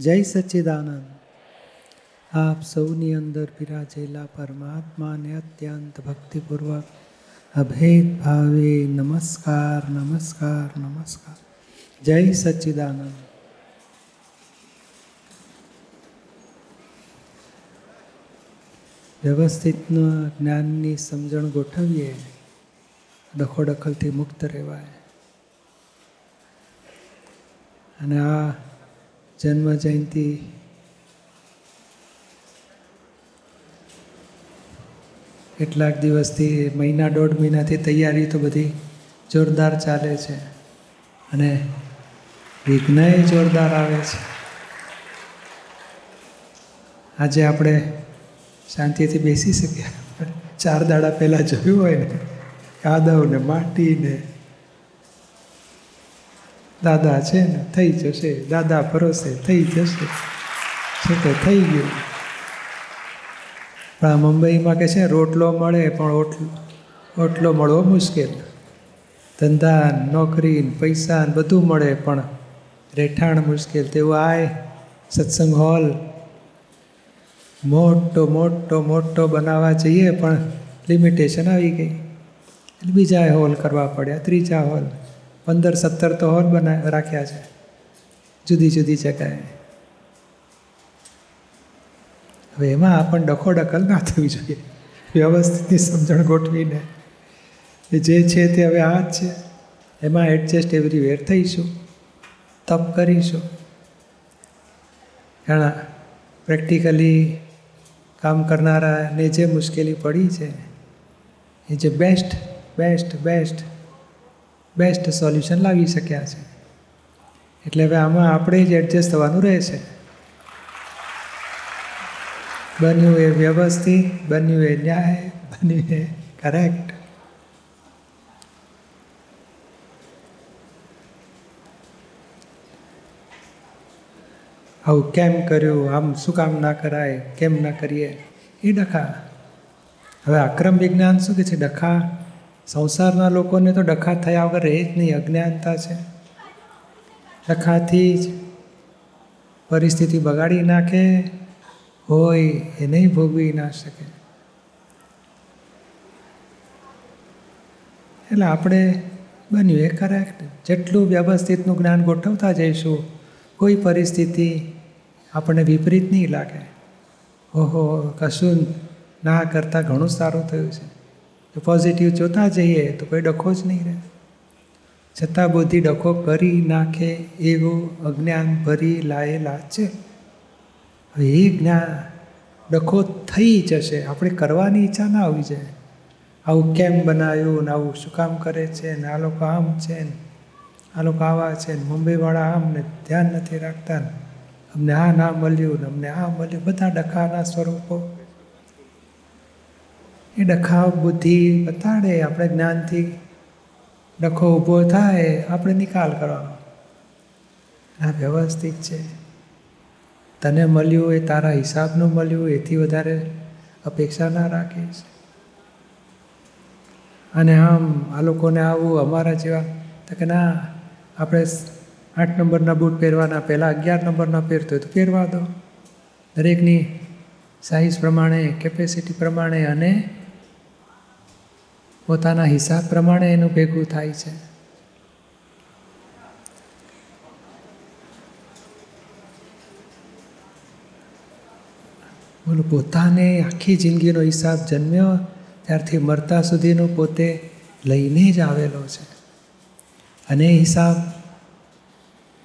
જય સચ્ચિદાનંદ. આપ સૌની અંદર બિરાજેલા પરમાત્માને અત્યંત ભક્તિપૂર્વક અભેદ ભાવે નમસ્કાર નમસ્કાર નમસ્કાર. જય સચ્ચિદાનંદ. વ્યવસ્થિતના જ્ઞાનની સમજણ ગોઠવીએ, ડખોડખલથી મુક્ત રહેવાય. અને આ જન્મ જયંતિ કેટલાક દિવસથી મહિના દોઢ મહિનાથી તૈયારી તો બધી જોરદાર ચાલે છે. અને વિઘ્નય જોરદાર આવે છે. આજે આપણે શાંતિથી બેસી શકીએ. ચાર દાડા પહેલાં જોયું હોય ને કાદવ ને દાદા છે ને, થઈ જશે. દાદા ભરોસે, થઈ જશે. છે તો થઈ ગયું? પણ આ મુંબઈમાં કે છે રોટલો મળે, પણ ઓટલો ઓટલો મળવો મુશ્કેલ. ધંધા, નોકરી, પૈસા બધું મળે, પણ રહેઠાણ મુશ્કેલ. તેવું આય, સત્સંગ હોલ. મોટો મોટો મોટો બનાવવા જઈએ, પણ લિમિટેશન આવી ગઈ. એટલે બીજા હોલ કરવા પડ્યા, ત્રીજા હોલ. પંદર, સત્તર તો હોલ બના, રાખ્યા છે. જુદી જુદી જગ્યાએ. હવે એમાં આપણને ડખો ના થવી જોઈએ. વ્યવસ્થિતની સમજણ ગોઠવીને. એ જે છે તે હવે આ જ છે. એમાં એડજસ્ટ એવરીવેર થઈશું. તપ કરીશું. ઘણા પ્રેક્ટિકલી કામ કરનારાને જે મુશ્કેલી પડી છે, એ જે best best best best solution લાવી શક્યા છે. એટલે હવે આમાં આપણે જ એડજસ્ટ થવાનું રહેશે. બન્યું એ વ્યવસ્થિત, બન્યું એ ન્યાય, બન્યું એ કરેક્ટ આવું કેમ કર્યું? આમ શું કામ ના કરાય? કેમ ના કરીએ? એ ડખા. હવે અક્રમ વિજ્ઞાન શું કે છે? ડખા. સંસારના લોકોને તો ડખા થયા વગર રહે જ નહીં, અજ્ઞાનતા છે. ડખાથી જ પરિસ્થિતિ બગાડી નાખે, હોય એ નહીં ભોગવી ના શકે. એટલે આપણે બન્યું એ કરેક્ટ જેટલું વ્યવસ્થિતનું જ્ઞાન ગોઠવતા જઈશું, કોઈ પરિસ્થિતિ આપણને વિપરીત નહીં લાગે. ઓહો, કશું ના કરતાં ઘણું સારું થયું છે. જો પોઝિટિવ જોતા જઈએ તો કોઈ ડખો જ નહીં રહે. છતાં બુદ્ધિ ડખો કરી નાખે એવું અજ્ઞાન ભરી લાયેલા છે. હવે એ જ્ઞાન ડખો થઈ જશે, આપણે કરવાની ઈચ્છા ના આવી જાય. આવું કેમ બનાવ્યું ને આવું શું કામ કરે છે ને આ લોકો આમ છે ને આ લોકો આવા છે ને મુંબઈવાળા આમ ને ધ્યાન નથી રાખતા ને. અમને આ ના મળ્યું ને અમને આ મળ્યું, બધા ડખાના સ્વરૂપો એ ડખાવ બુદ્ધિ બતાડે આપણે જ્ઞાનથી ડખો ઊભો થાય, આપણે નિકાલ કરવાનો. આ વ્યવસ્થિત છે. તને મળ્યું એ તારા હિસાબનું મળ્યું, એથી વધારે અપેક્ષા ના રાખીશ. અને આમ આ લોકોને આવું અમારા જેવા, તો કે ના, આપણે આઠ નંબરના બૂટ પહેરવાના, પહેલાં અગિયાર નંબરના પહેરતો હોય તો પહેરવા દો. દરેકની સાઇઝ પ્રમાણે કેપેસિટી પ્રમાણે અને પોતાના હિસાબ પ્રમાણે એનું ભેગું થાય છે. બોલો, પોતાને આખી જિંદગીનો હિસાબ જન્મ્યો, ત્યારથી મરતા સુધીનો પોતે લઈને જ આવેલો છે. અને હિસાબ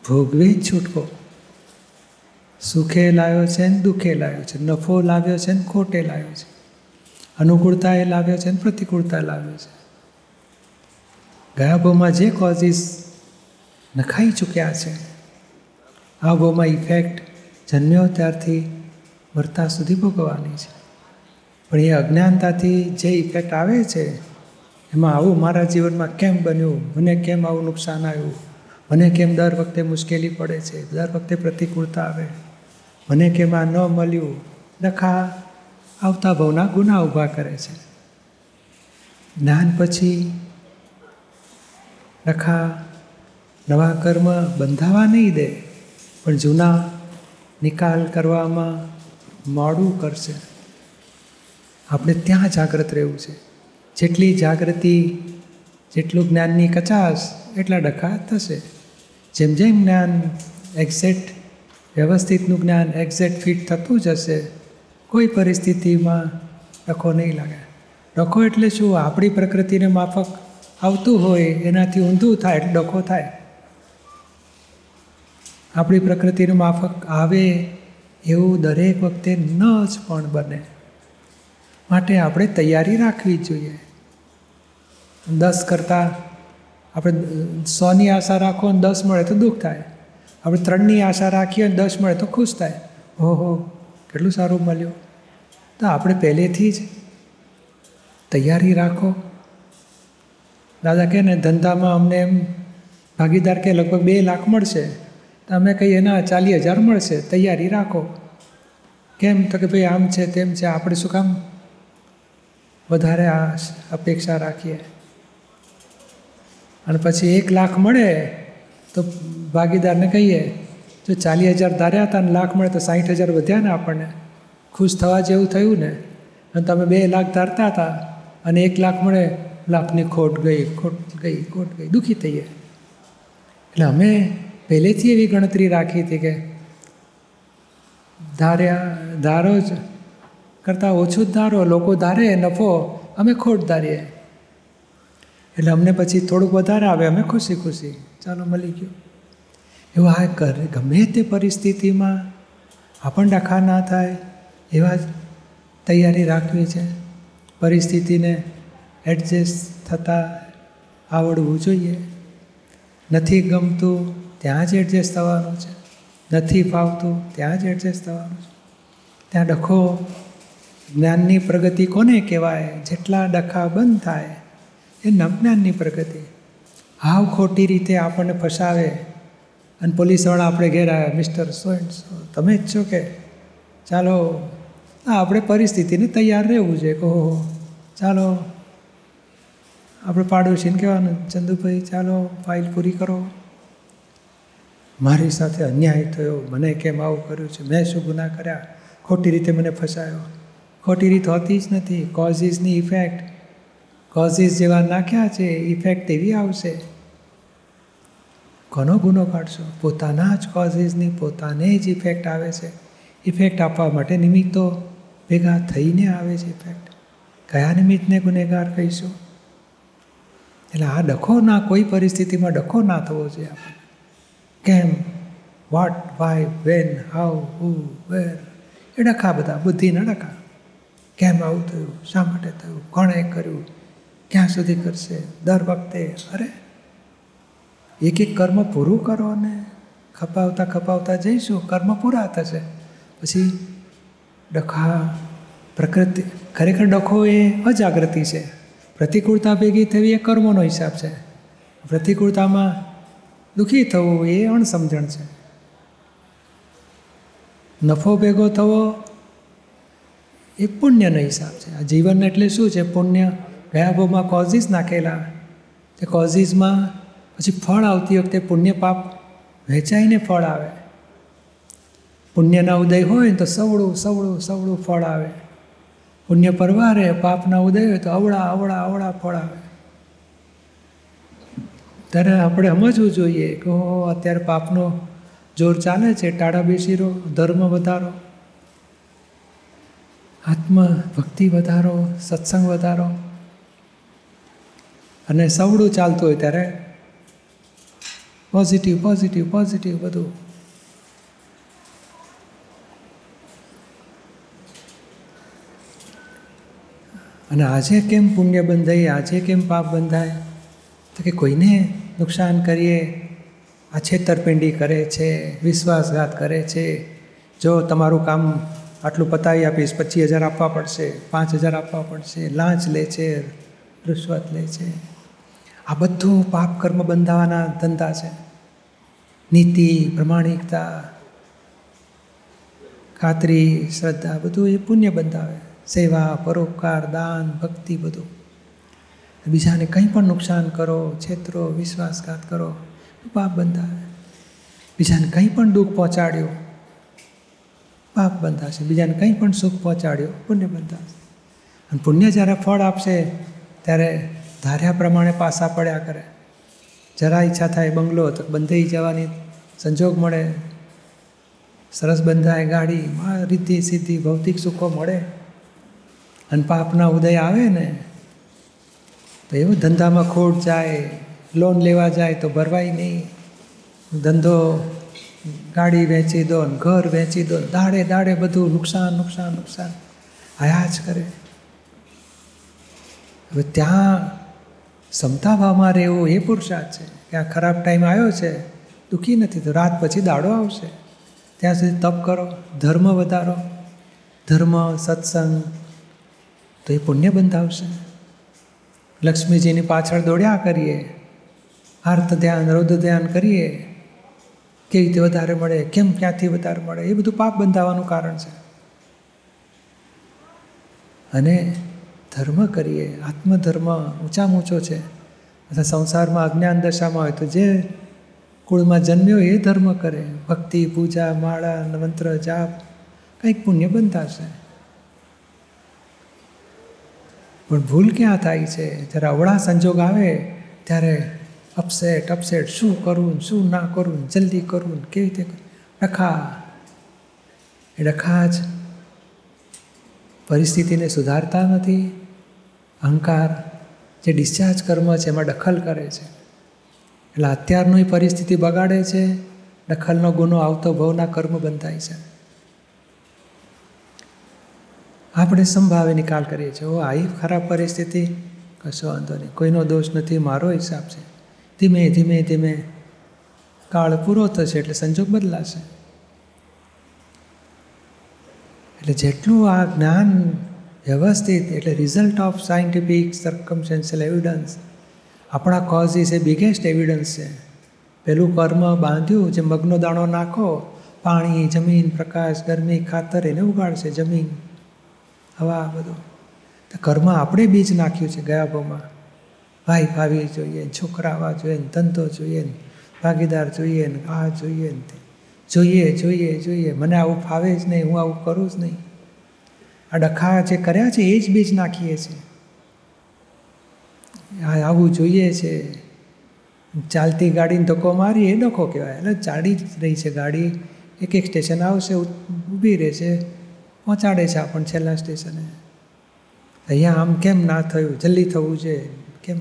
ભોગવે જ છૂટકો. સુખે લાવ્યો છે ને દુઃખે લાવ્યો છે, નફો લાવ્યો છે ને ખોટે લાવ્યો છે. અનુકૂળતા એ લાવ્યો છે ને પ્રતિકૂળતા લાવ્યો છે. ગયા ભાવમાં જે કોઝિસ નખાઈ ચૂક્યા છે, આ ભાવમાં ઇફેક્ટ જન્મ્યો ત્યારથી મરતા સુધી ભોગવવાની છે. પણ એ અજ્ઞાનતાથી જે ઇફેક્ટ આવે છે, એમાં આવું મારા જીવનમાં કેમ બન્યું, મને કેમ આવું નુકસાન આવ્યું, મને કેમ દર વખતે મુશ્કેલી પડે છે, દર વખતે પ્રતિકૂળતા આવે, મને કેમ આ ન મળ્યું ડખા આવતા ભાવના ગુના ઊભા કરે છે. જ્ઞાન પછી ડખા નવા કર્મ બંધાવા નહીં દે, પણ જૂના નિકાલ કરવામાં મોડું કરશે. આપણે ત્યાં જાગૃત રહેવું છે. જેટલી જાગૃતિ, જેટલું જ્ઞાનની કચાશ, એટલા ડખા થશે. જેમ જેમ જ્ઞાન એક્ઝેક્ટ વ્યવસ્થિતનું જ્ઞાન એક્ઝેક્ટ ફિટ થતું જશે કોઈ પરિસ્થિતિમાં ડખો નહીં લાગે. ડખો એટલે શું? આપણી પ્રકૃતિને માફક આવતું હોય, એનાથી ઊંધું થાય, એટલે ડખો થાય. આપણી પ્રકૃતિનું માફક આવે એવું દરેક વખતે ન જ પણ બને. માટે આપણે તૈયારી રાખવી જોઈએ. દસ કરતાં આપણે સોની આશા રાખો અને દસ મળે તો દુઃખ થાય. આપણે ત્રણની આશા રાખીએ અને દસ મળે તો ખુશ થાય. ઓહો, કેટલું સારું મળ્યું. તો આપણે પહેલેથી જ તૈયારી રાખો. દાદા કહે ને, ધંધામાં અમને એમ ભાગીદાર કે લગભગ બે લાખ મળશે. તો અમે કહીએ, ના, ચાલીસ હજાર મળશે. તૈયારી રાખો. કેમ? તો કે ભાઈ, આમ છે, તેમ છે, આપણે શું કામ વધારે આ અપેક્ષા રાખીએ. અને પછી એક લાખ મળે, તો ભાગીદારને કહીએ, જો ચાલીસ હજાર ધાર્યા હતા અને લાખ મળે, તો સાઠ હજાર વધ્યા ને આપણને. ખુશ થવા જેવું થયું ને, અને તમે બે લાખ ધારતા હતા અને એક લાખ મળે, લાખની ખોટ ગઈ ખોટ ગઈ ખોટ ગઈ, દુઃખી થઈએ. એટલે અમે પહેલેથી એવી ગણતરી રાખી હતી કે ધાર્યા, ધારો જ, કરતાં ઓછું જ ધારો, લોકો ધારે, નફો, અમે ખોટ ધારીએ. એટલે અમને પછી થોડુંક વધારે આવે, અમે ખુશી ખુશી, ચાલો મળી ગયું. એવું આ કરે ગમે તે પરિસ્થિતિમાં આપણ ડખા ના થાય એવા જ તૈયારી રાખવી છે. પરિસ્થિતિને એડજસ્ટ થતાં આવડવું જોઈએ. નથી ગમતું ત્યાં જ એડજસ્ટ થવાનું છે. નથી ફાવતું ત્યાં જ એડજસ્ટ થવાનું છે. ત્યાં ડખો જ્ઞાનની પ્રગતિ કોને કહેવાય? જેટલા ડખા બંધ થાય એ નવજ્ઞાનની પ્રગતિ. હાવ ખોટી રીતે આપણને ફસાવે. અને પોલીસવાળા આપણે ઘેર આવ્યા, મિસ્ટર સો એન્ડ સો તમે જ છો કે? ચાલો હા આપણે પરિસ્થિતિને તૈયાર રહેવું છે. કહો ચાલો. આપણે પાડોશીને કહેવાનું. ચંદુભાઈ, ચાલો, ફાઇલ પૂરી કરો. મારી સાથે અન્યાય થયો. મને કેમ આવું કર્યું છે? મેં શું ગુના કર્યા? ખોટી રીતે મને ફસાયો. ખોટી રીત હોતી જ નથી. કોઝિસની ઇફેક્ટ કોઝિસ જેવા નાખ્યા છે ઇફેક્ટ એવી આવશે. કોનો ગુનો કાઢશો. પોતાના જ કોઝિસની પોતાને જ ઇફેક્ટ આવે છે. ઇફેક્ટ આપવા માટે નિમિત્તો. ભેગા થઈને આવે છે ઇફેક્ટ કયા નિમિત્તને ગુનેગાર કહીશું? એટલે આ ડખો ના કોઈ પરિસ્થિતિમાં ડખો ના થવો જોઈએ આપણને કેમ? What why when how who where એ ડખા બધા, બુદ્ધિના ડખા. કેમ આવું થયું? શા માટે થયું? કોણે કર્યું? ક્યાં સુધી કરશે? દર વખતે, અરે! એક એક કર્મ પૂરું કરો ને ખપાવતા ખપાવતા જઈશું. કર્મ પૂરા થશે. પછી ડખા પ્રકૃતિ ખરેખર ડખો એ અજાગૃતિ છે. પ્રતિકૂળતા ભેગી થવી એ કર્મોનો હિસાબ છે. પ્રતિકૂળતામાં દુઃખી થવું એ અણસમજણ છે. નફો ભેગો થવો એ પુણ્યનો હિસાબ છે. આ જીવન એટલે શું છે? પુણ્ય ગયા ભોગમાં કોઝિસ નાખેલા. તે કોઝિસમાં પછી ફળ આવતી વખતે પુણ્ય પાપ વહેંચાઈને ફળ આવે. પુણ્યના ઉદય હોય તો સવળું સવળું સવળું ફળ આવે. પુણ્ય પરવારે, પાપના ઉદય હોય તો અવળા અવળા અવળા ફળ આવે. ત્યારે આપણે સમજવું જોઈએ કે હો અત્યારે પાપનો જોર ચાલે છે, ટાળા બેસીરો, ધર્મ વધારો, આત્મ ભક્તિ વધારો, સત્સંગ વધારો. અને સવડું ચાલતું હોય ત્યારે પોઝિટિવ પોઝિટિવ પોઝિટિવ બધું અને આજે કેમ પુણ્ય બંધાય, આજે કેમ પાપ બંધાય? તો કે કોઈને નુકસાન કરીએ, આ છેતરપિંડી કરે છે, વિશ્વાસઘાત કરે છે. જો તમારું કામ આટલું પતાવી આપીશ, પચીસ હજાર આપવા પડશે, પાંચ હજાર આપવા પડશે, લાંચ લે છે, રૂશ્વત લે છે. આ બધું પાપ કર્મ બંધાવાના ધંધા છે. નીતિ, પ્રમાણિકતા, ખાતરી, શ્રદ્ધા, બધું એ પુણ્ય બંધાવે. સેવા, પરોપકાર, દાન, ભક્તિ બધું. બીજાને કંઈ પણ નુકસાન કરો, છેતરો, વિશ્વાસઘાત કરો, પાપ બંધાવે. બીજાને કંઈ પણ દુઃખ પહોંચાડ્યું, પાપ બંધાશે. બીજાને કંઈ પણ સુખ પહોંચાડ્યો, પુણ્ય બંધાશે. અને પુણ્ય જ્યારે ફળ આપશે, ત્યારે ધાર્યા પ્રમાણે પાસા પડ્યા કરે. જરા ઈચ્છા થાય બંગલો, તો બંધાઈ જવાની સંજોગ મળે. સરસ બંધાય ગાડી રીતિ સિદ્ધિ ભૌતિક સુખો મળે. અને પાપના ઉદય આવે ને તો એવું ધંધામાં ખોટ જાય લોન લેવા જાય તો ભરવાય નહીં. ધંધો ગાડી વેચી દો ને ઘર વેચી દો દાડે દાડે બધું નુકસાન નુકસાન નુકસાન. આયા જ કરે. હવે ત્યાં ક્ષમતા ભાવમાં રહેવું એ પુરુષાર્થ છે કે આ ખરાબ ટાઈમ આવ્યો છે, દુઃખી નથી તો રાત પછી દાડો આવશે. ત્યાં સુધી તપ કરો, ધર્મ વધારો. ધર્મ, સત્સંગ તો એ પુણ્ય બંધાવશે. લક્ષ્મીજીની પાછળ દોડ્યા કરીએ. આર્ત ધ્યાન, રૌદ્ર ધ્યાન કરીએ. કેવી રીતે વધારે મળે, કેમ ક્યાંથી વધારે મળે, એ બધું પાપ બંધાવાનું કારણ છે. અને ધર્મ કરીએ. આત્મધર્મ ઊંચામાં ઊંચો છે. અથવા સંસારમાં અજ્ઞાન દશામાં હોય તો જે કુળમાં જન્મ્યો એ ધર્મ કરે. ભક્તિ, પૂજા, માળા, મંત્ર, જાપ, કંઈક પુણ્ય બંધાશે. પણ ભૂલ ક્યાં થાય છે? જ્યારે અવળા સંજોગ આવે, ત્યારે અપસેટ અપસેટ શું કરવું શું ના કરવું જલ્દી કરવું કેવી રીતે ડખા એ ડખા જ પરિસ્થિતિને સુધારતા નથી. અહંકાર જે ડિસ્ચાર્જ કર્મ છે, એમાં દખલ કરે છે. એટલે અત્યારની પરિસ્થિતિ બગાડે છે, દખલનો ગુનો આવતો ભવના કર્મ બંધાય છે. આપણે સંભાવે નિકાલ કરીએ છીએ ઓ આવી ખરાબ પરિસ્થિતિ. કશો વાંધો નહીં. કોઈનો દોષ નથી, મારો હિસાબ છે. ધીમે ધીમે ધીમે કાળ પૂરો થશે એટલે સંજોગ બદલાશે. એટલે જેટલું આ જ્ઞાન વ્યવસ્થિત, એટલે result of scientific circumstantial evidence આપણા કોઝિસ એ બિગેસ્ટ એવિડન્સ છે. પેલું કર્મ બાંધ્યું, જે મગનો દાણો નાખો, પાણી, જમીન, પ્રકાશ, ગરમી, ખાતર, એને ઉગાડશે જમીન. હવા બધું. તો ઘરમાં આપણે બીજ નાખ્યું છે ગયા ભાવમાં. ભાઈ ભાવી જોઈએ છોકરા આવવા જોઈએ ને ધંધો જોઈએ ને ભાગીદાર જોઈએ ને આ જોઈએ ને તે. જોઈએ જોઈએ જોઈએ. મને આવું ફાવે જ નહીં, હું આવું કરું જ નહીં. આ ડખા જે કર્યા છે એ જ બીજ નાખીએ છીએ. આ આવું જોઈએ છે. ચાલતી ગાડીને ધક્કો મારી એ ડખો કહેવાય. એટલે ચાલી જ રહી છે ગાડી. એક એક સ્ટેશન આવશે ઊભી રહેશે. પહોંચાડે છે આપણને છેલ્લા સ્ટેશને. અહીંયા આમ કેમ ના થયું? જલ્દી થવું છે. કેમ?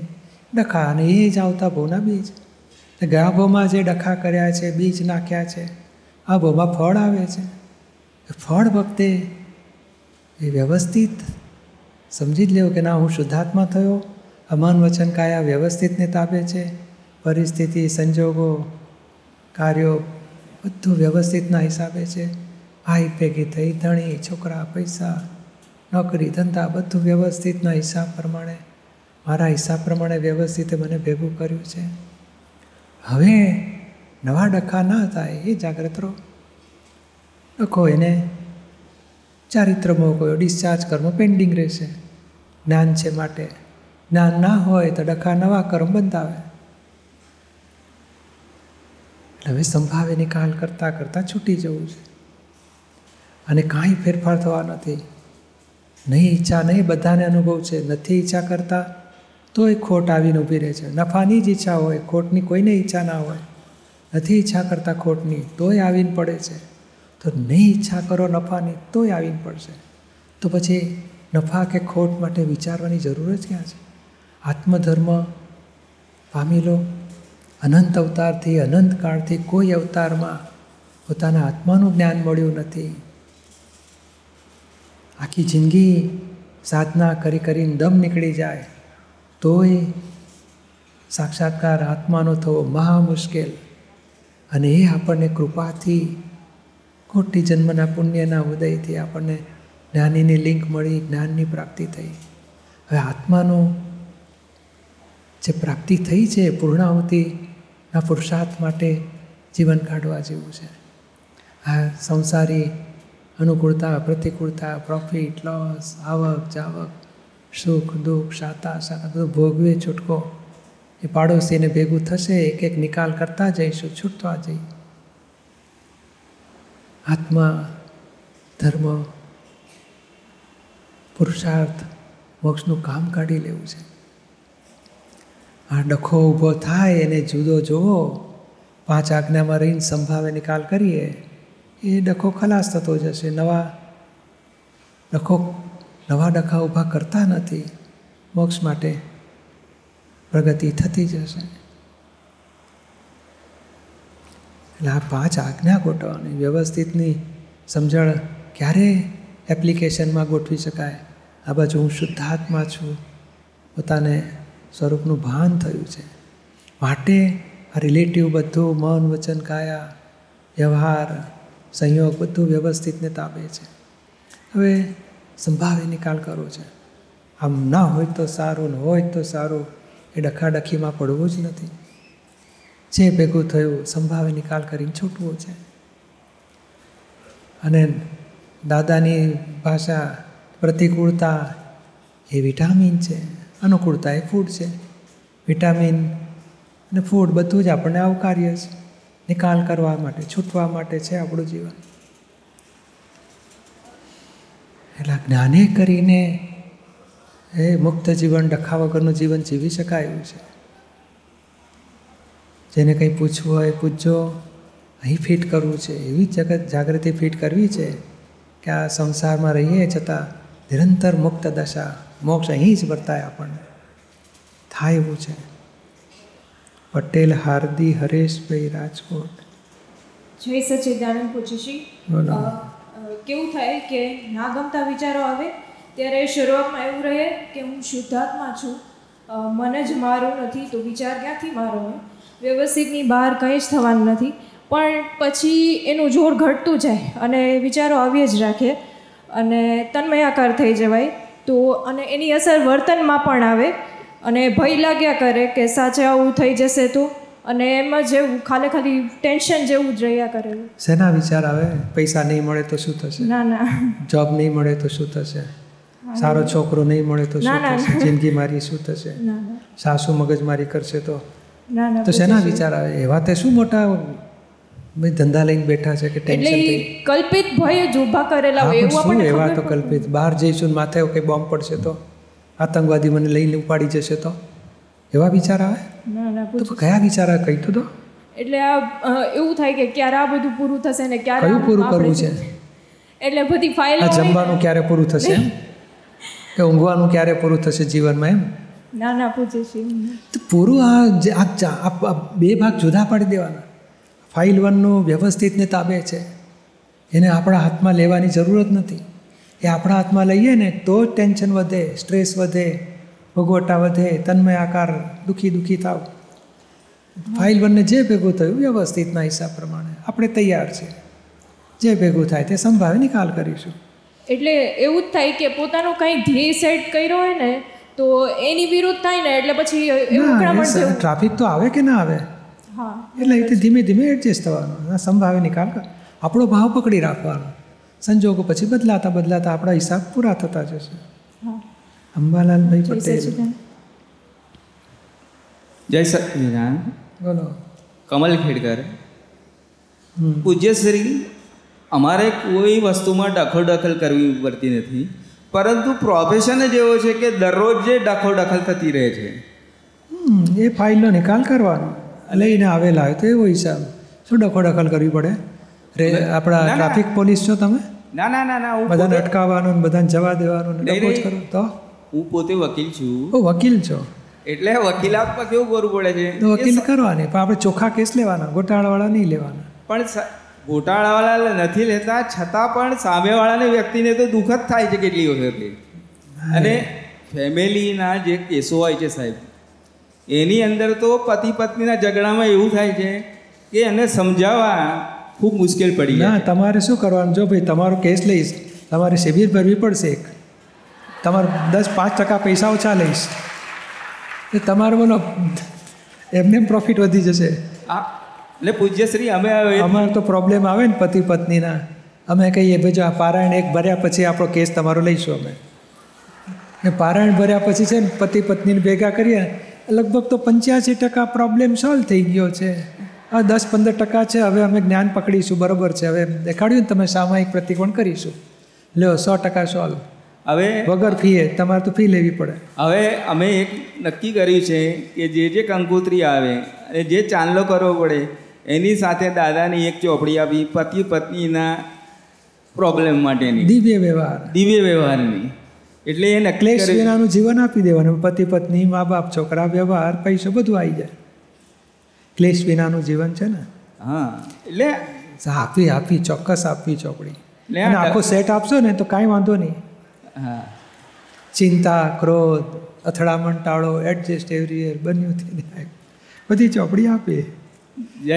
ડખા અને એ જ આવતા ભોના બીજ. ગયા ભોમાં જે ડખા કર્યા છે, બીજ નાખ્યા છે, આ ભોમાં ફળ આવે છે. ફળ વખતે એ વ્યવસ્થિત, સમજી જ લેવું કે ના, હું શુદ્ધાત્મા થયો. આ વચન કાયા વ્યવસ્થિતને તાપે છે. પરિસ્થિતિ, સંજોગો, કાર્યો, બધું વ્યવસ્થિતના હિસાબે છે. ભાઈ ભેગી થઈ ધણી, છોકરા, પૈસા, નોકરી, ધંધા, બધું વ્યવસ્થિતના હિસાબ પ્રમાણે, મારા હિસાબ પ્રમાણે વ્યવસ્થિતે મને ભેગું કર્યું છે. હવે નવા ડખા ના થાય, એ જાગ્રત રહો. ડખો એને ચારિત્રમો કોઈ ડિસ્ચાર્જ કર્મ પેન્ડિંગ રહેશે. જ્ઞાન છે માટે. જ્ઞાન ના હોય તો ડખા નવા કર્મ બંધાવે હવે સંભાવે નિકાલ કરતાં કરતાં છૂટી જવું છે. અને કાંઈ ફેરફાર થવા નથી. નહીં ઈચ્છા, નહીં બધાને અનુભવ છે. નથી ઈચ્છા કરતા તોય ખોટ આવીને ઊભી રહે છે. નફાની જ ઈચ્છા હોય, ખોટની કોઈને ઈચ્છા ના હોય. નથી ઈચ્છા કરતા ખોટની, તોય આવીને પડે છે. તો નહીં ઈચ્છા કરો નફાની, તોય આવીને પડશે. તો પછી નફા કે ખોટ માટે વિચારવાની જરૂર જ ક્યાં છે? આત્મધર્મ પામી લો. અનંત અવતારથી, અનંત કાળથી કોઈ અવતારમાં પોતાના આત્માનું જ્ઞાન મળ્યું નથી. આખી જિંદગી સાધના કરી કરીને દમ નીકળી જાય, તોય સાક્ષાત્કાર આત્માનો થવો મહા મુશ્કેલ અને એ આપણને કૃપાથી કોટી જન્મના પુણ્યના ઉદયથી આપણને જ્ઞાનીની લિંક મળી, જ્ઞાનની પ્રાપ્તિ થઈ. હવે આત્માનો જે પ્રાપ્તિ થઈ છે પૂર્ણાહુતિના પુરુષાર્થ માટે જીવન કાઢવા જેવું છે. આ સંસારી અનુકૂળતા, પ્રતિકૂળતા પ્રોફિટ લોસ આવક, જાવક, સુખ, દુઃખ શાતા સાતા, બધું ભોગવે છૂટકો. એ પાડોશીને ભેગું થશે, એક એક નિકાલ કરતા જઈશું, છૂટતા જઈ. આત્મા, ધર્મ, પુરુષાર્થ, મોક્ષનું કામ કાઢી લેવું છે. આ ડખો ઊભો થાય, એને જુદો જોવો પાંચ આજ્ઞામાં રહીને સંભાવે નિકાલ કરીએ. એ ડખો ખલાસ થતો જશે, નવા ડખો, નવા ડખા ઊભા કરતા નથી, મોક્ષ માટે પ્રગતિ થતી જશે. એટલે આ પાંચ આજ્ઞા ગોઠવવાની વ્યવસ્થિતની સમજણ ક્યારે એપ્લિકેશનમાં ગોઠવી શકાય? આ બાજુ હું શુદ્ધાત્મા છું. પોતાને સ્વરૂપનું ભાન થયું છે. માટે આ રિલેટિવ બધું મન, વચન, કાયા, વ્યવહાર સંયોગ બધું વ્યવસ્થિતને તાપે છે. હવે સંભાવે નિકાલ કરવો છે. આમ ના હોય તો સારું, ને હોય તો સારું, એ ડખાડખીમાં પડવું જ નથી. જે ભેગું થયું સંભાવે નિકાલ કરીને છૂટવું છે. અને દાદાની ભાષા પ્રતિકૂળતા એ વિટામિન છે. અનુકૂળતા એ ફૂડ છે. વિટામિન અને ફૂડ બધું જ આપણને આવકાર્ય છે. નિકાલ કરવા માટે, છૂટવા માટે છે આપણું જીવન. એટલે જ્ઞાને કરીને એ મુક્ત જીવન ડખા વગરનું જીવન જીવી શકાય એવું છે. જેને કંઈ પૂછવું હોય પૂછજો. અહીં ફિટ કરવું છે. એવી જગત જાગૃતિ ફિટ કરવી છે કે આ સંસારમાં રહીએ છતાં નિરંતર મુક્ત દશા, મોક્ષ અહીં જ વર્તાય આપણને. થાય એવું છે. પટેલ હાર્દી હરેશભાઈ રાજકોટ. જય સચિદાનંદ પૂછીશી કેવું થાય કે ના ગમતા વિચારો આવે ત્યારે શરૂઆતમાં એવું રહે કે હું શુદ્ધાત્મા છું મને જ મારો નથી તો વિચાર ક્યાંથી મારો હોય? વ્યવસ્થિતની બહાર કંઈ જ થવાનું નથી. પણ પછી એનું જોર ઘટતું જાય અને વિચારો આવ્ય જ રાખે અને તન્મયાકાર થઈ જવાય તો અને એની અસર વર્તનમાં પણ આવે અને ભય લાગ્યા કરે કે સાચે આવું થઈ જશે તો. અને એમ જ એવું ખાલી ખાલી ટેન્શન જેવું જ રહ્યા કરે. શેના વિચાર આવે? પૈસા નહીં મળે તો શું થશે? ના ના. જોબ નહીં મળે તો શું થશે? સારો છોકરો નહીં મળે તો શું થશે? જિંદગી મારી શું થશે? સાસુ મગજ મગજમારી કરશે તો? તો શેના વિચાર આવે? એવા તે શું મોટા ધંધા લઈને બેઠા છે કે ટેન્શન કલ્પિત ભય જ ઊભા કરેલા હોય એવું એવા તો કલ્પિત? બહાર જઈશું માથે કે બોમ્બ પડશે તો? આતંકવાદી મને લઈને ઉપાડી જશે તો? એવા વિચાર આવે? તો કયા વિચાર આવે કહી તો એટલે આ એવું થાય કે ક્યારે આ બધું પૂરું થશે ને ક્યારે કયું પૂરું કરવું છે? એટલે બધી ફાઇલ આ જમવાનું ક્યારે પૂરું થશે એમ? કે ઊંઘવાનું ક્યારે પૂરું થશે જીવનમાં એમ? ના ના પૂછે તો પૂરું આ જે આ બે ભાગ જુદા પાડી દેવાના. ફાઇલ વનનું વ્યવસ્થિતને તાબે છે. એને આપણા હાથમાં લેવાની જરૂરત નથી. એ આપણા હાથમાં લઈએ ને તો જ ટેન્શન વધે સ્ટ્રેસ વધે ભોગવટા વધે તન્મય આકાર દુઃખી દુઃખી થાવ. ફાઇલ વનને જે ભેગું થયું વ્યવસ્થિતના હિસાબ પ્રમાણે. આપણે તૈયાર છે જે ભેગું થાય તે સંભાવે નિકાલ કરીશું. એટલે એવું જ થાય કે પોતાનો કંઈ ધ્યેય સેટ કર્યો હોય ને તો એની વિરુદ્ધ થાય ને એટલે પછી ટ્રાફિક તો આવે કે ના આવે? હા. એટલે એ ધીમે ધીમે એડજસ્ટ થવાનું. સંભાવે નિકાલ આપણો ભાવ પકડી રાખવાનો. સંજોગો પછી બદલાતા બદલાતા આપણા હિસાબ પૂરા થતા જશે. હા. અંબાલાલભાઈ પટેલ. જય સચિદાન. બોલો. કમલ ખેડકર. પૂજ્યશ્રી અમારે કોઈ વસ્તુમાં દખલ કરવી પડતી નથી પરંતુ પ્રોફેશન જ એવો છે કે દરરોજ જે દખલ થતી રહે છે. એ ફાઇલનો નિકાલ કરવાનો. લઈને આવેલા હોય તો એવો હિસાબ. શું ડખો દખલ કરવી પડે? રે આપણા. ટ્રાફિક પોલીસ છો તમે? ના ના ના ના હું બધાને અટકાવવાનું ને બધાને જવા દેવાનું ડખો જ. કરો તો? હું પોતે વકીલ છું. ઓ વકીલ છો? એટલે વકીલાતમાં કેવું કરવું પડે છે? તો વકીલ કરવાની પણ આપણે ચોખ્ખા કેસ લેવાના ગોટાળાવાળા નહીં લેવાના. પણ ગોટાળાવાળા નથી લેતા છતાં પણ સામેવાળાને વ્યક્તિને તો દુઃખ જ થાય છે કેટલી વખતે. અને ફેમિલીના જે કેસો હોય છે સાહેબ એની અંદર તો પતિ પત્નીના ઝઘડામાં એવું થાય છે કે એને સમજાવવા ખૂબ મુશ્કેલ પડી ના તમારે શું કરવાનું? જો ભાઈ તમારો કેસ લઈશ તમારે શિબિર ભરવી પડશે. એક તમારે દસ પાંચ ટકા પૈસા ઓછા લઈશ. એ તમારે બોલો એમને પ્રોફિટ વધી જશે. આ એટલે પૂજ્યશ્રી અમે અમારે તો પ્રોબ્લેમ આવે ને પતિ પત્નીના. અમે કહીએ ભાઈ જો આ પારાયણ એક ભર્યા પછી આપણો કેસ તમારો લઈશું અમે. એ પારાયણ ભર્યા પછી છે ને પતિ પત્નીને ભેગા કરીએ લગભગ તો પંચ્યાસી ટકા પ્રોબ્લેમ સોલ્વ થઈ ગયો છે. હા દસ પંદર ટકા છે હવે અમે જ્ઞાન પકડીશું બરોબર છે. હવે દેખાડ્યું ને તમે સામાયિક પ્રતિકોણ કરીશું. લ્યો સો ટકા સોલ્વ હવે વગર ફીએ તમારે તો ફી લેવી પડે. હવે અમે એક નક્કી કર્યું છે કે જે જે કંકોત્રી આવે અને જે ચાંદલો કરવો પડે એની સાથે દાદાની એક ચોપડી આપી પતિ પત્નીના પ્રોબ્લેમ માટેની. દિવ્ય વ્યવહાર. દિવ્ય વ્યવહારની. એટલે એ નક્કી ક્લેશ વિનાનું જીવન આપી દેવાનું. પતિ પત્ની મા બાપ છોકરા વ્યવહાર પૈસો બધું આવી જાય. ક્લેશ વિનાનું જીવન છે ને? હા એટલે આપી આપી ચોક્કસ આપવી ચોપડી. અને આખો સેટ આપશો ને તો કાંઈ વાંધો નહીં. હા. ચિંતા ક્રોધ અથડામણ ટાળો એડજસ્ટ એવરી યર બન્યું થઈને બધી ચોપડી આપીએ.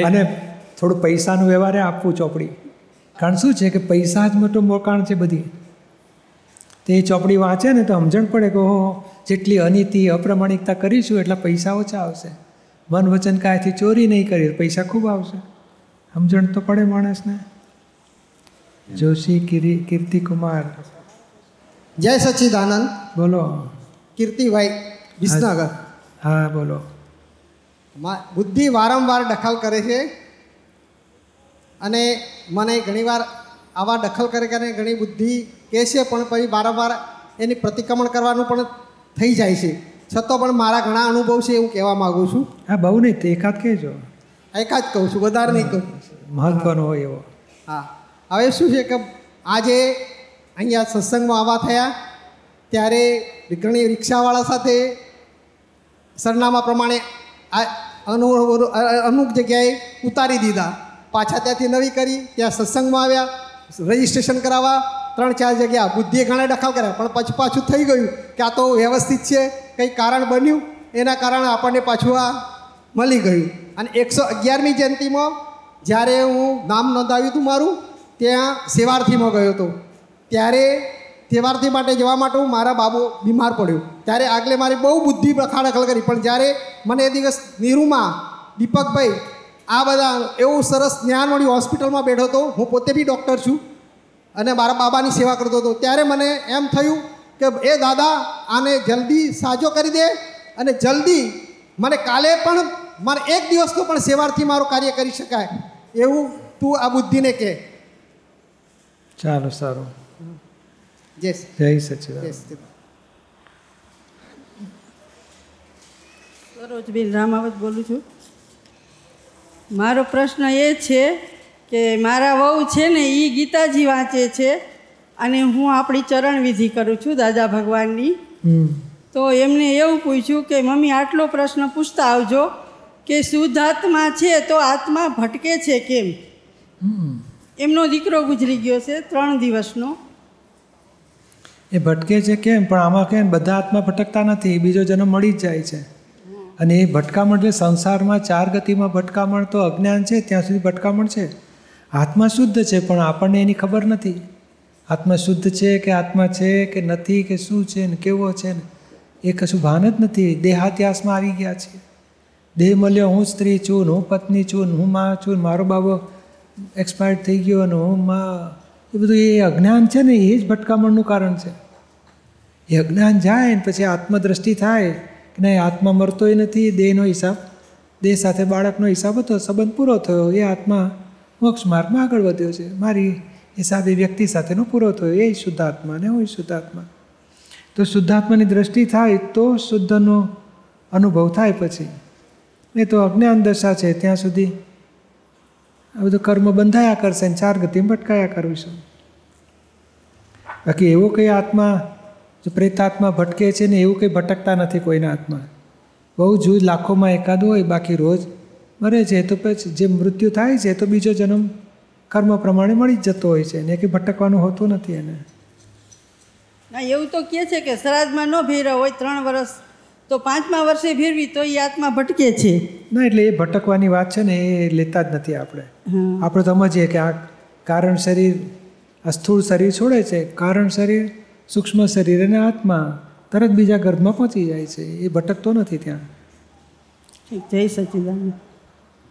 અને થોડું પૈસાનું વ્યવહારે આપવું ચોપડી. કારણ શું છે કે પૈસા જ મોટું મોકાણ છે બધી. તે ચોપડી વાંચે ને તો સમજણ પડે કે ઓહો જેટલી અનીતિ અપ્રમાણિકતા કરીશું એટલા પૈસા ઓછા આવશે. મન વચન કાંઈથી ચોરી નહીં કરી પૈસા ખૂબ આવશે. સમજણ તો પડે માણસને. જોશી કિરી કીર્તિકુમાર. જય સચ્ચિદાનંદ. બોલો. કીર્તિભાઈ વિસનગર. હા બોલો. મા- બુદ્ધિ વારંવાર દખલ કરે છે અને મને ઘણીવાર આવા દખલ કરે કરે ઘણી બુદ્ધિ કહે છે પણ પછી વારંવાર એની પ્રતિક્રમણ કરવાનું પણ થઈ જાય છે. છતાં પણ મારા ઘણા અનુભવ છે એવું કહેવા માગું છું. હા બહુ નહીં તે એકાદ કહેજો. એકાદ કહું છું વધારે નહીં કહું. મહત્વનો હોય એવો. હા હવે શું છે કે આજે અહીંયા સત્સંગમાં આવવા થયા ત્યારે ઘણી રિક્ષાવાળા સાથે સરનામા પ્રમાણે આ અનુ અમુક જગ્યાએ ઉતારી દીધા. પાછા ત્યાંથી નવી કરી ત્યાં સત્સંગમાં આવ્યા રજિસ્ટ્રેશન કરાવવા ત્રણ ચાર જગ્યા. બુદ્ધિએ ઘણા ડખાવ કર્યા પણ પછી પાછું થઈ ગયું કે આ તો વ્યવસ્થિત છે. કંઈ કારણ બન્યું? એના કારણે આપણને પાછું આ મળી ગયું. અને એકસો અગિયારમી જયંતિમાં જ્યારે હું નામ નોંધાવ્યું હતું મારું, ત્યાં સેવાર્થીમાં ગયો હતો. ત્યારે સેવાર્થી માટે જવા માટે હું મારા બાબુ બીમાર પડ્યો. ત્યારે આગલે મારી બહુ બુદ્ધિ બખાડખલ કરી. પણ જ્યારે મને એ દિવસ નીરુમાં દીપકભાઈ આ બધા એવું સરસ જ્ઞાન મળ્યું હોસ્પિટલમાં બેઠો હતો, હું પોતે બી ડૉક્ટર છું અને મારા બાબાની સેવા કરતો હતો. ત્યારે મને એમ થયું કે એ દાદા આને જલ્દી સાજો કરી દે અને જલ્દી મને કાલે પણ મારે એક દિવસનું પણ સેવાથી મારું કાર્ય કરી શકાય એવું તું આ બુદ્ધિને કહે. ચાલો સારું. જય જય જય સચિદાન સચ્ચિદાનંદ. સરોજબેન રામાવત બોલું છું. મારો પ્રશ્ન એ છે કે મારા વહુ છે ને એ ગીતાજી વાંચે છે? અને હું આપણી ચરણ વિધિ કરું છું દાદા ભગવાનની. તો એમને એવું પૂછ્યું કે મમ્મી આટલો પ્રશ્ન પૂછતા આવજો કે શુદ્ધ આત્મા છે તો આત્મા ભટકે છે કેમ? એમનો દીકરો ગુજરી ગયો છે ત્રણ દિવસનો. એ ભટકે છે કેમ? પણ આમાં કેમ? બધા આત્મા ભટકતા નથી. બીજો જન્મ મળી જ જાય છે. અને એ ભટકામણ એટલે સંસારમાં ચાર ગતિમાં ભટકામણ તો અજ્ઞાન છે ત્યાં સુધી ભટકામણ છે. આત્મા શુદ્ધ છે પણ આપણને એની ખબર નથી. આત્મા શુદ્ધ છે કે આત્મા છે કે નથી કે શું છે ને કેવો છે ને? એ કશું ભાન જ નથી. દેહાત્યાસમાં આવી ગયા છે. દેહ મળ્યો, હું સ્ત્રી છું હું પત્ની છું હું માં છું મારો બાબો એક્સપાયર્ડ થઈ ગયો અને હું માં. એ બધું એ અજ્ઞાન છે ને, એ જ ભટકામણનું કારણ છે. એ અજ્ઞાન જાય ને પછી આત્મદ્રષ્ટિ થાય કે નહીં, આત્મા મરતોય નથી, દેહનો હિસાબ, દેહ સાથે બાળકનો હિસાબ હતો, સંબંધ પૂરો થયો. એ આત્મા મોક્ષ માર્ગમાં આગળ વધ્યો છે. મારી હિસાબે વ્યક્તિ સાથેનો પૂરો થયો એ શુદ્ધાત્મા ને હોય શુદ્ધાત્મા. તો શુદ્ધાત્માની દ્રષ્ટિ થાય તો શુદ્ધનો અનુભવ થાય પછી. એ તો અજ્ઞાન દશા છે, ત્યાં સુધી આ બધું કર્મ બંધાયા કરશે ને ચાર ગતિમાં ભટકાયા કરવીશું બાકી એવો કંઈ આત્મા, જો પ્રેતાત્મા ભટકે છે ને એવું કંઈ ભટકતા નથી કોઈના આત્મા. બહુ જૂજ લાખોમાં એકાદ હોય, બાકી રોજ મરે છે તો પછી જે મૃત્યુ થાય છે તો બીજો જન્મ કર્મ પ્રમાણે મળી જ જતો હોય છે. ને કંઈ ભટકવાનું હોતું નથી એને. ના એવું તો કહે છે કે શ્રાદ્ધમાં ન ભેરા હોય ત્રણ વર્ષ તો પાંચમા વર્ષે ભેરવી તો એ આત્મા ભટકે છે. ના એટલે એ ભટકવાની વાત છે ને એ લેતા જ નથી આપણે. આપણે સમજીએ કે આ કારણ શરીર અસ્થૂળ શરીર છોડે છે. કારણ શરીર સૂક્ષ્મ શરીર અને આત્મા તરત બીજા ગર્ભમાં પહોંચી જાય છે. એ ભટકતો નથી ત્યાં. જય સચિદાનંદ.